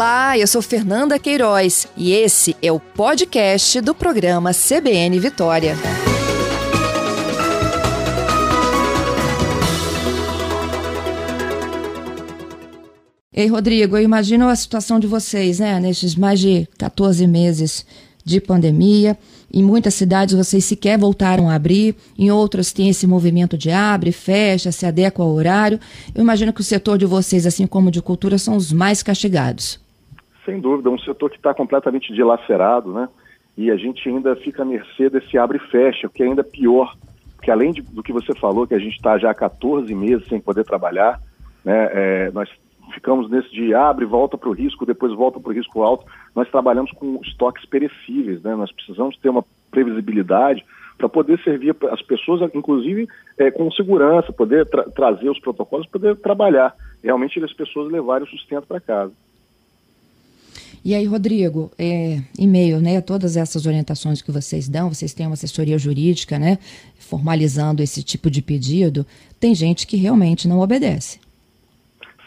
Olá, eu sou Fernanda Queiroz e esse é o podcast do programa CBN Vitória. Ei, Rodrigo, eu imagino a situação de vocês, né, nesses mais de 14 meses de pandemia. Em muitas cidades vocês sequer voltaram a abrir, em outras tem esse movimento de abre, fecha, se adequa ao horário. Eu imagino que o setor de vocês, assim como de cultura, são os mais castigados. Sem dúvida, é um setor que está completamente dilacerado, né? E a gente ainda fica à mercê desse abre e fecha, o que é ainda pior, porque além de, do que você falou, que a gente está já há 14 meses sem poder trabalhar, né? É, nós ficamos nesse de abre, volta para o risco, depois volta para o risco alto. Nós trabalhamos com estoques perecíveis, né? Nós precisamos ter uma previsibilidade para poder servir as pessoas, inclusive é, com segurança, poder tra trazer os protocolos, poder trabalhar, realmente as pessoas levarem o sustento para casa. E aí, Rodrigo, é, em meio né, a todas essas orientações que vocês dão, vocês têm uma assessoria jurídica, né, formalizando esse tipo de pedido, tem gente que realmente não obedece.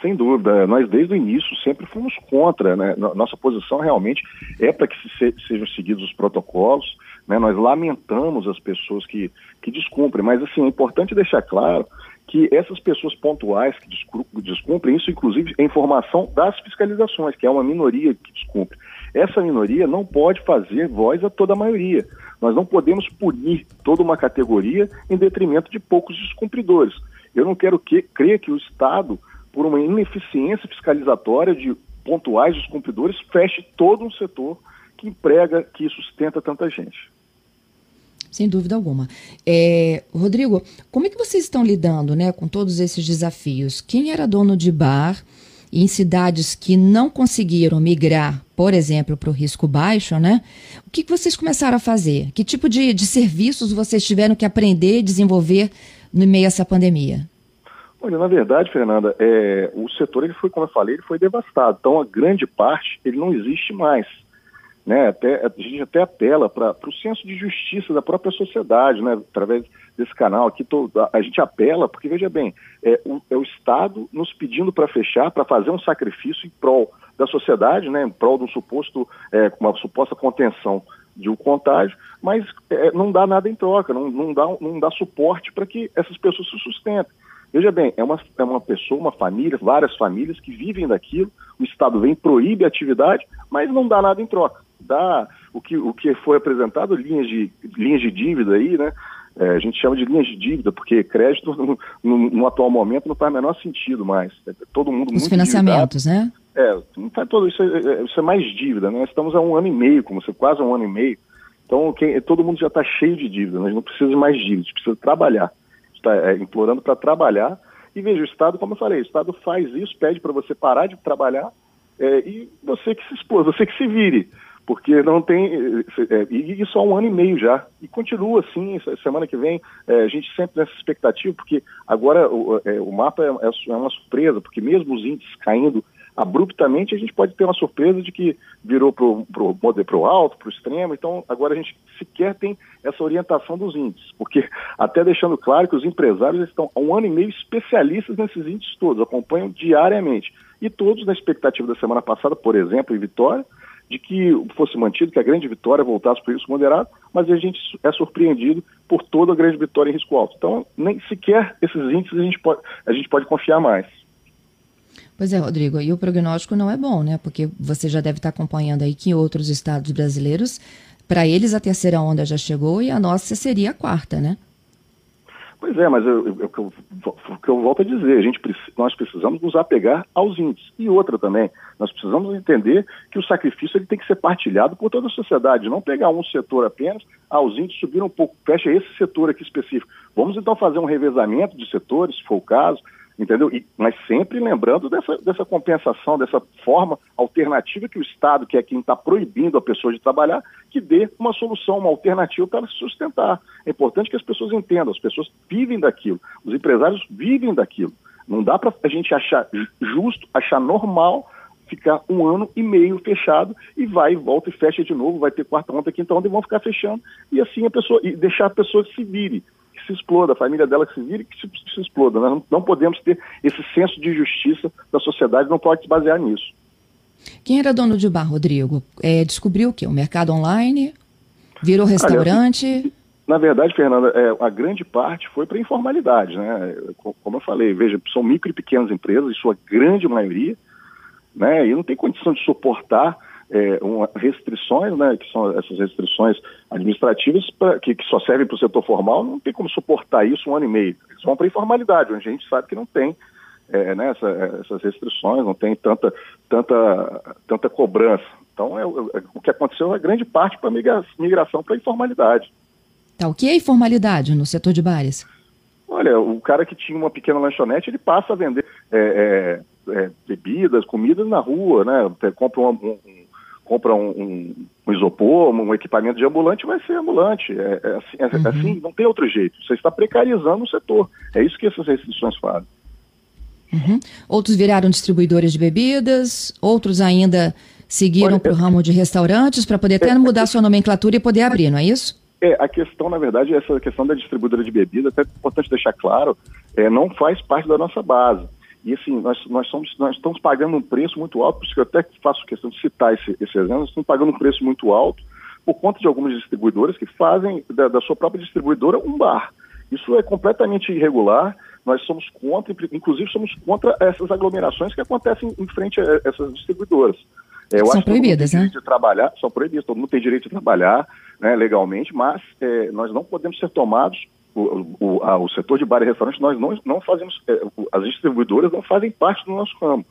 Sem dúvida, nós desde o início sempre fomos contra, né? Nossa posição realmente é para que se, sejam seguidos os protocolos, né? Nós lamentamos as pessoas que, que descumprem, mas assim, é importante deixar claro que essas pessoas pontuais que descumprem, isso inclusive é informação das fiscalizações, que é uma minoria que descumpre. Essa minoria não pode fazer voz a toda a maioria. Nós não podemos punir toda uma categoria em detrimento de poucos descumpridores. Eu não quero que, crer que o Estado por uma ineficiência fiscalizatória de pontuais descumpridores, feche todo um setor que emprega, que sustenta tanta gente. Sem dúvida alguma. É, Rodrigo, como é que vocês estão lidando né, com todos esses desafios? Quem era dono de bar em cidades que não conseguiram migrar, por exemplo, para o risco baixo, né? O que, que vocês começaram a fazer? Que tipo de, de serviços vocês tiveram que aprender e desenvolver no meio a essa pandemia? Olha, na verdade, Fernanda, é, o setor, ele foi, como eu falei, ele foi devastado. Então, a grande parte, ele não existe mais. Né? Até, a gente até apela para o senso de justiça da própria sociedade, né? através desse canal aqui. Tô, a, a, gente apela, porque, veja bem, é o, é o Estado nos pedindo para fechar, para fazer um sacrifício em prol da sociedade, né? em prol de um suposto, é, uma suposta contenção de um contágio, mas é, não dá nada em troca, não, não, dá, não dá suporte para que essas pessoas se sustentem. Veja bem, é uma, é uma pessoa, uma família, várias famílias que vivem daquilo, o Estado vem, proíbe a atividade, mas não dá nada em troca. Dá o que, o que foi apresentado, linhas de, linhas de dívida aí, né? É, a gente chama de linhas de dívida, porque crédito no, no, no, atual momento não faz o menor sentido mais. É todo mundo Os financiamentos, né? É, não faz todo isso, é, é, isso é mais dívida, né? Nós estamos há um ano e meio, como você quase um ano e meio. Então quem, todo mundo já está cheio de dívida, nós não precisamos de mais dívida, a gente precisa trabalhar está é, implorando para trabalhar. E veja, o Estado, como eu falei, o Estado faz isso, pede para você parar de trabalhar é, e você que se expor, você que se vire, porque não tem. É, e isso há um ano e meio já. E continua assim, semana que vem, é, a gente sempre nessa expectativa, porque agora o, é, o mapa é, é, uma surpresa, porque mesmo os índices caindo abruptamente, a gente pode ter uma surpresa de que virou para o alto, para o extremo. Então, agora a gente sequer tem essa orientação dos índices, porque até deixando claro que os empresários estão há um ano e meio especialistas nesses índices todos, acompanham diariamente. E todos na expectativa da semana passada, por exemplo, em Vitória, de que fosse mantido, que a grande vitória voltasse para o risco moderado, mas a gente é surpreendido por toda a grande vitória em risco alto. Então, nem sequer esses índices a gente pode, a gente pode confiar mais. Pois é, Rodrigo, e o prognóstico não é bom, né? Porque você já deve estar acompanhando aí que em outros estados brasileiros, para eles a terceira onda já chegou e a nossa seria a quarta, né? Pois é, mas o que eu, volto a dizer, a gente, nós precisamos nos apegar aos índices. E outra também, nós precisamos entender que o sacrifício ele tem que ser partilhado por toda a sociedade, não pegar um setor apenas, ah, os índices subiram um pouco, fecha esse setor aqui específico. Vamos então fazer um revezamento de setores, se for o caso, entendeu? E, mas sempre lembrando dessa, dessa compensação, dessa forma alternativa que o Estado, que é quem está proibindo a pessoa de trabalhar, que dê uma solução, uma alternativa para se sustentar. É importante que as pessoas entendam, as pessoas vivem daquilo, os empresários vivem daquilo. Não dá para a gente achar justo, achar normal ficar um ano e meio fechado e vai, volta e fecha de novo, vai ter quarta onda, quinta onda e vão ficar fechando. E assim a pessoa, e deixar a pessoa se vire que se exploda, a família dela que se vire que se, se exploda. Nós não, não podemos ter esse senso de justiça da sociedade, não pode se basear nisso. Quem era dono de bar, Rodrigo? É, descobriu o quê? O mercado online? Virou restaurante? Aliás, na verdade, Fernanda, é, a grande parte foi para informalidade, né? Como eu falei, veja, são micro e pequenas empresas, em sua grande maioria, né? E não tem condição de suportar é, restrições, né? Que são essas restrições administrativas pra, que, que só servem para o setor formal, não tem como suportar isso um ano e meio. Eles vão para informalidade, onde a gente sabe que não tem é, né, essa, essas restrições, não tem tanta, tanta, tanta cobrança. Então, é, é o que aconteceu é grande parte para migração para a informalidade. Tá, o que é informalidade no setor de bares? Olha, o cara que tinha uma pequena lanchonete, ele passa a vender é, é, é bebidas, comidas na rua, né? Compra um, um, compra um, um, um, isopor, um equipamento de ambulante, vai ser ambulante. É, é assim, é, uhum. assim, não tem outro jeito. Você está precarizando o setor. É isso que essas restrições fazem. Uhum. Outros viraram distribuidores de bebidas, outros ainda seguiram para o ramo de restaurantes para poder até mudar sua nomenclatura e poder abrir, não é isso? É, a questão, na verdade, essa questão da distribuidora de bebida, até é importante deixar claro, é, não faz parte da nossa base. E assim, nós, nós, somos, nós estamos pagando um preço muito alto, por isso que eu até faço questão de citar esse, esse exemplo, nós estamos pagando um preço muito alto por conta de algumas distribuidoras que fazem da, da sua própria distribuidora um bar. Isso é completamente irregular, nós somos contra, inclusive somos contra essas aglomerações que acontecem em frente a essas distribuidoras. É, eu são acho proibidas, né? direito de trabalhar, são proibidas, todo mundo tem direito de trabalhar né, legalmente, mas é, nós não podemos ser tomados, o, o, a, o, setor de bar e restaurante, nós não, não fazemos, é, as distribuidoras não fazem parte do nosso ramo.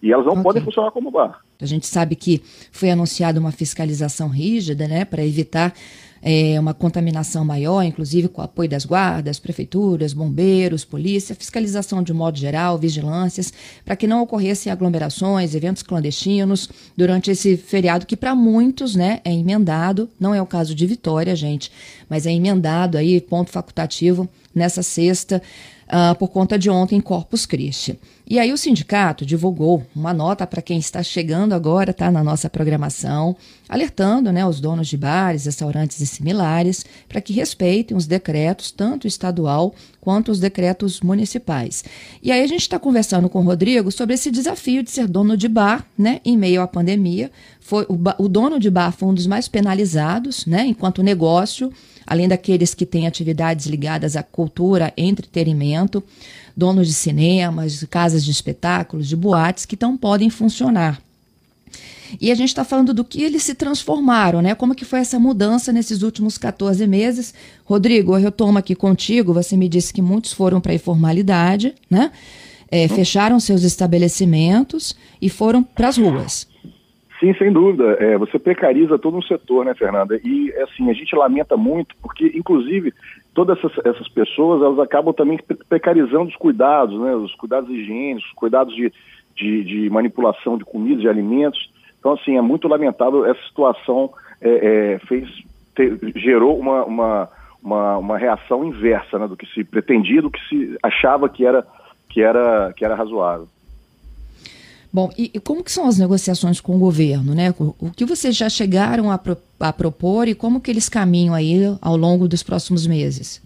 E elas não okay. podem funcionar como bar. A gente sabe que foi anunciada uma fiscalização rígida, né, para evitar é, uma contaminação maior, inclusive com o apoio das guardas, prefeituras, bombeiros, polícia, fiscalização de modo geral, vigilâncias, para que não ocorressem aglomerações, eventos clandestinos durante esse feriado que para muitos, né, é emendado, não é o caso de Vitória, gente, mas é emendado aí, ponto facultativo, nessa sexta, uh, por conta de ontem Corpus Christi. E aí o sindicato divulgou uma nota para quem está chegando agora, tá na nossa programação, alertando, né, os donos de bares, restaurantes e similares para que respeitem os decretos, tanto estadual quanto os decretos municipais. E aí a gente está conversando com o Rodrigo sobre esse desafio de ser dono de bar, né, em meio à pandemia. Foi o, o dono de bar foi um dos mais penalizados, né, enquanto negócio, além daqueles que têm atividades ligadas à cultura, entretenimento donos de cinemas, de casas de espetáculos, de boates que não podem funcionar. E a gente está falando do que eles se transformaram, né? Como que foi essa mudança nesses últimos 14 meses. Rodrigo, eu retomo aqui contigo, você me disse que muitos foram para a informalidade, né? É, fecharam seus estabelecimentos e foram para as ruas. Sim, sem dúvida. É, você precariza todo um setor, né, Fernanda? E, assim, a gente lamenta muito, porque, inclusive, todas essas, essas pessoas, elas acabam também precarizando os cuidados, né? Os cuidados higiênicos, os cuidados de, de, de manipulação de comida, de alimentos. Então, assim, é muito lamentável essa situação é, é, fez, ter, gerou uma, uma, uma, uma, reação inversa né, do que se pretendia, do que se achava que era, que era, que era razoável. Bom, e, e, como que são as negociações com o governo, né? O, o que vocês já chegaram a, pro, a, propor e como que eles caminham aí ao longo dos próximos meses?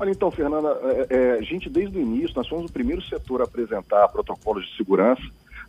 Olha, então, Fernanda, é, é, a gente desde o início, nós fomos o primeiro setor a apresentar protocolos de segurança.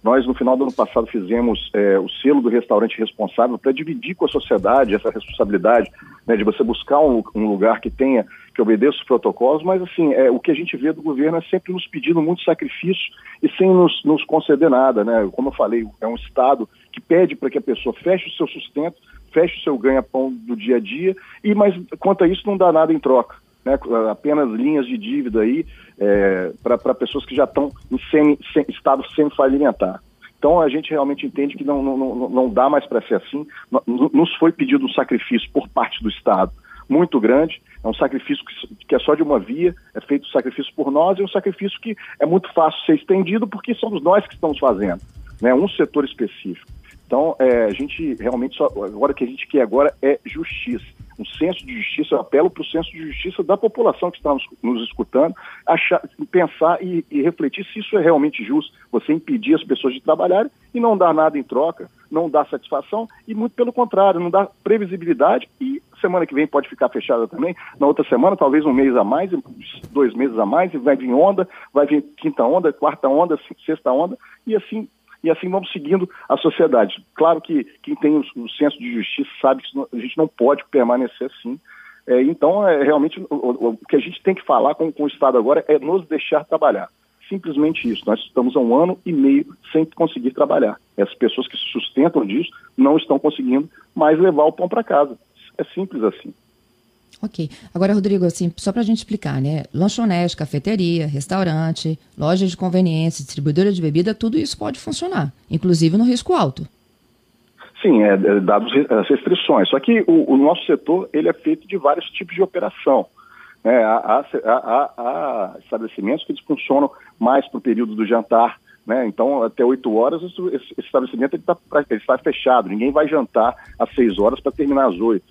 Nós, no final do ano passado, fizemos é, o selo do restaurante responsável para dividir com a sociedade essa responsabilidade né, de você buscar um, um lugar que tenha que obedeça os protocolos, mas assim, é, o que a gente vê do governo é sempre nos pedindo muito sacrifício e sem nos, nos conceder nada, né? Como eu falei, é um Estado que pede para que a pessoa feche o seu sustento, feche o seu ganha-pão do dia a dia, e mas quanto a isso não dá nada em troca. Né, apenas linhas de dívida aí é, para pessoas que já estão em semi, sem, estado semi-falimentar. Então a gente realmente entende que não, não, não dá mais para ser assim. Nos foi pedido um sacrifício por parte do Estado muito grande, é um sacrifício que, que, é só de uma via, é feito um sacrifício por nós e um sacrifício que é muito fácil ser estendido porque somos nós que estamos fazendo, né? um setor específico. Então, é, a gente realmente só, agora o que a gente quer agora é justiça, um senso de justiça, eu apelo para o senso de justiça da população que está nos, nos escutando, achar, pensar e, e, refletir se isso é realmente justo, você impedir as pessoas de trabalharem e não dar nada em troca, não dar satisfação e muito pelo contrário, não dar previsibilidade e semana que vem pode ficar fechada também, na outra semana talvez um mês a mais, dois meses a mais, e vai vir onda, vai vir quinta onda, quarta onda, sexta onda, e assim e assim vamos seguindo a sociedade. Claro que quem tem o, o senso de justiça sabe que a gente não pode permanecer assim. É, então, é, realmente, o, o, o, que a gente tem que falar com, com o Estado agora é nos deixar trabalhar. Simplesmente isso. Nós estamos há um ano e meio sem conseguir trabalhar. Essas pessoas que se sustentam disso não estão conseguindo mais levar o pão para casa. É simples assim. Ok. Agora, Rodrigo, assim, só para a gente explicar, né? Lanchonete, cafeteria, restaurante, loja de conveniência, distribuidora de bebida, tudo isso pode funcionar, inclusive no risco alto. Sim, é, é dados as restrições. Só que o, o, nosso setor ele é feito de vários tipos de operação. Né? Há, há, há, há estabelecimentos que funcionam mais para o período do jantar, né? Então, até 8 horas, esse, estabelecimento está tá fechado. Ninguém vai jantar às 6 horas para terminar às 8.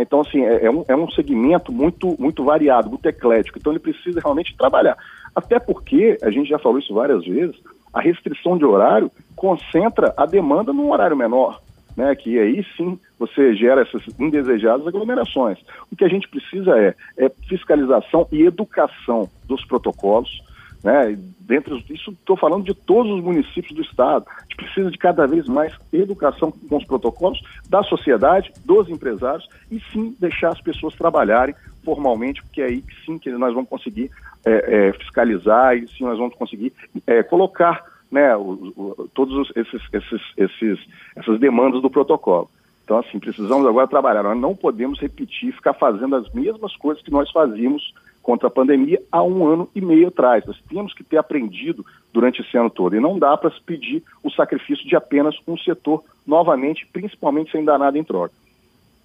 Então, assim, é, é, um, é um segmento muito, muito variado, muito eclético. Então, ele precisa realmente trabalhar. Até porque, a gente já falou isso várias vezes, a restrição de horário concentra a demanda num horário menor. Né, que aí sim você gera essas indesejadas aglomerações. O que a gente precisa é, é fiscalização e educação dos protocolos, né? Dentro disso, estou falando de todos os municípios do estado. A gente precisa de cada vez mais educação com os protocolos da sociedade, dos empresários e sim deixar as pessoas trabalharem formalmente, porque é aí sim que nós vamos conseguir é, é, fiscalizar e sim nós vamos conseguir é, colocar né, o, o, todos esses, esses, esses, essas demandas do protocolo. Então, assim, precisamos agora trabalhar. Nós não podemos repetir, ficar fazendo as mesmas coisas que nós fazíamos contra a pandemia há um ano e meio atrás. Nós temos que ter aprendido durante esse ano todo. E não dá para se pedir o sacrifício de apenas um setor novamente, principalmente sem dar nada em troca.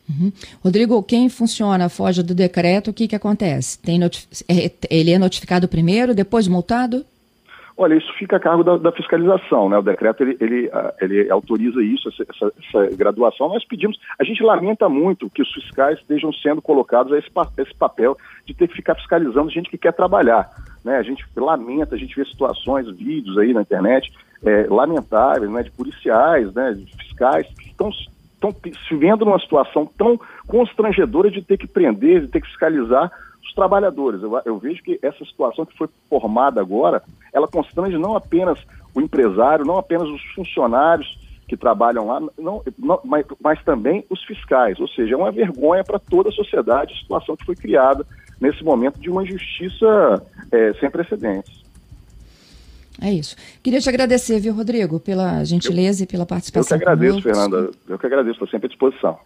Uhum. Rodrigo, quem funciona, foge do decreto, o que, que acontece? Tem é, ele é notificado primeiro, depois multado? Olha, isso fica a cargo da, da fiscalização, né? O decreto ele, ele, ah, ele autoriza isso, essa, essa, graduação. Nós pedimos, a gente lamenta muito que os fiscais estejam sendo colocados a esse, esse papel de ter que ficar fiscalizando gente que quer trabalhar. Né? A gente lamenta, a gente vê situações, vídeos aí na internet é, lamentáveis, né? De policiais, né? De fiscais que estão estão se vendo numa situação tão constrangedora de ter que prender, de ter que fiscalizar os trabalhadores. Eu, eu, vejo que essa situação que foi formada agora, ela constrange não apenas o empresário, não apenas os funcionários que trabalham lá, não, não mas, mas, também os fiscais. Ou seja, é uma vergonha para toda a sociedade a situação que foi criada nesse momento de uma injustiça é, sem precedentes. É isso. Queria te agradecer, viu, Rodrigo, pela gentileza eu, e pela participação. Eu que agradeço, conosco. Fernanda. Eu que agradeço, estou sempre à disposição.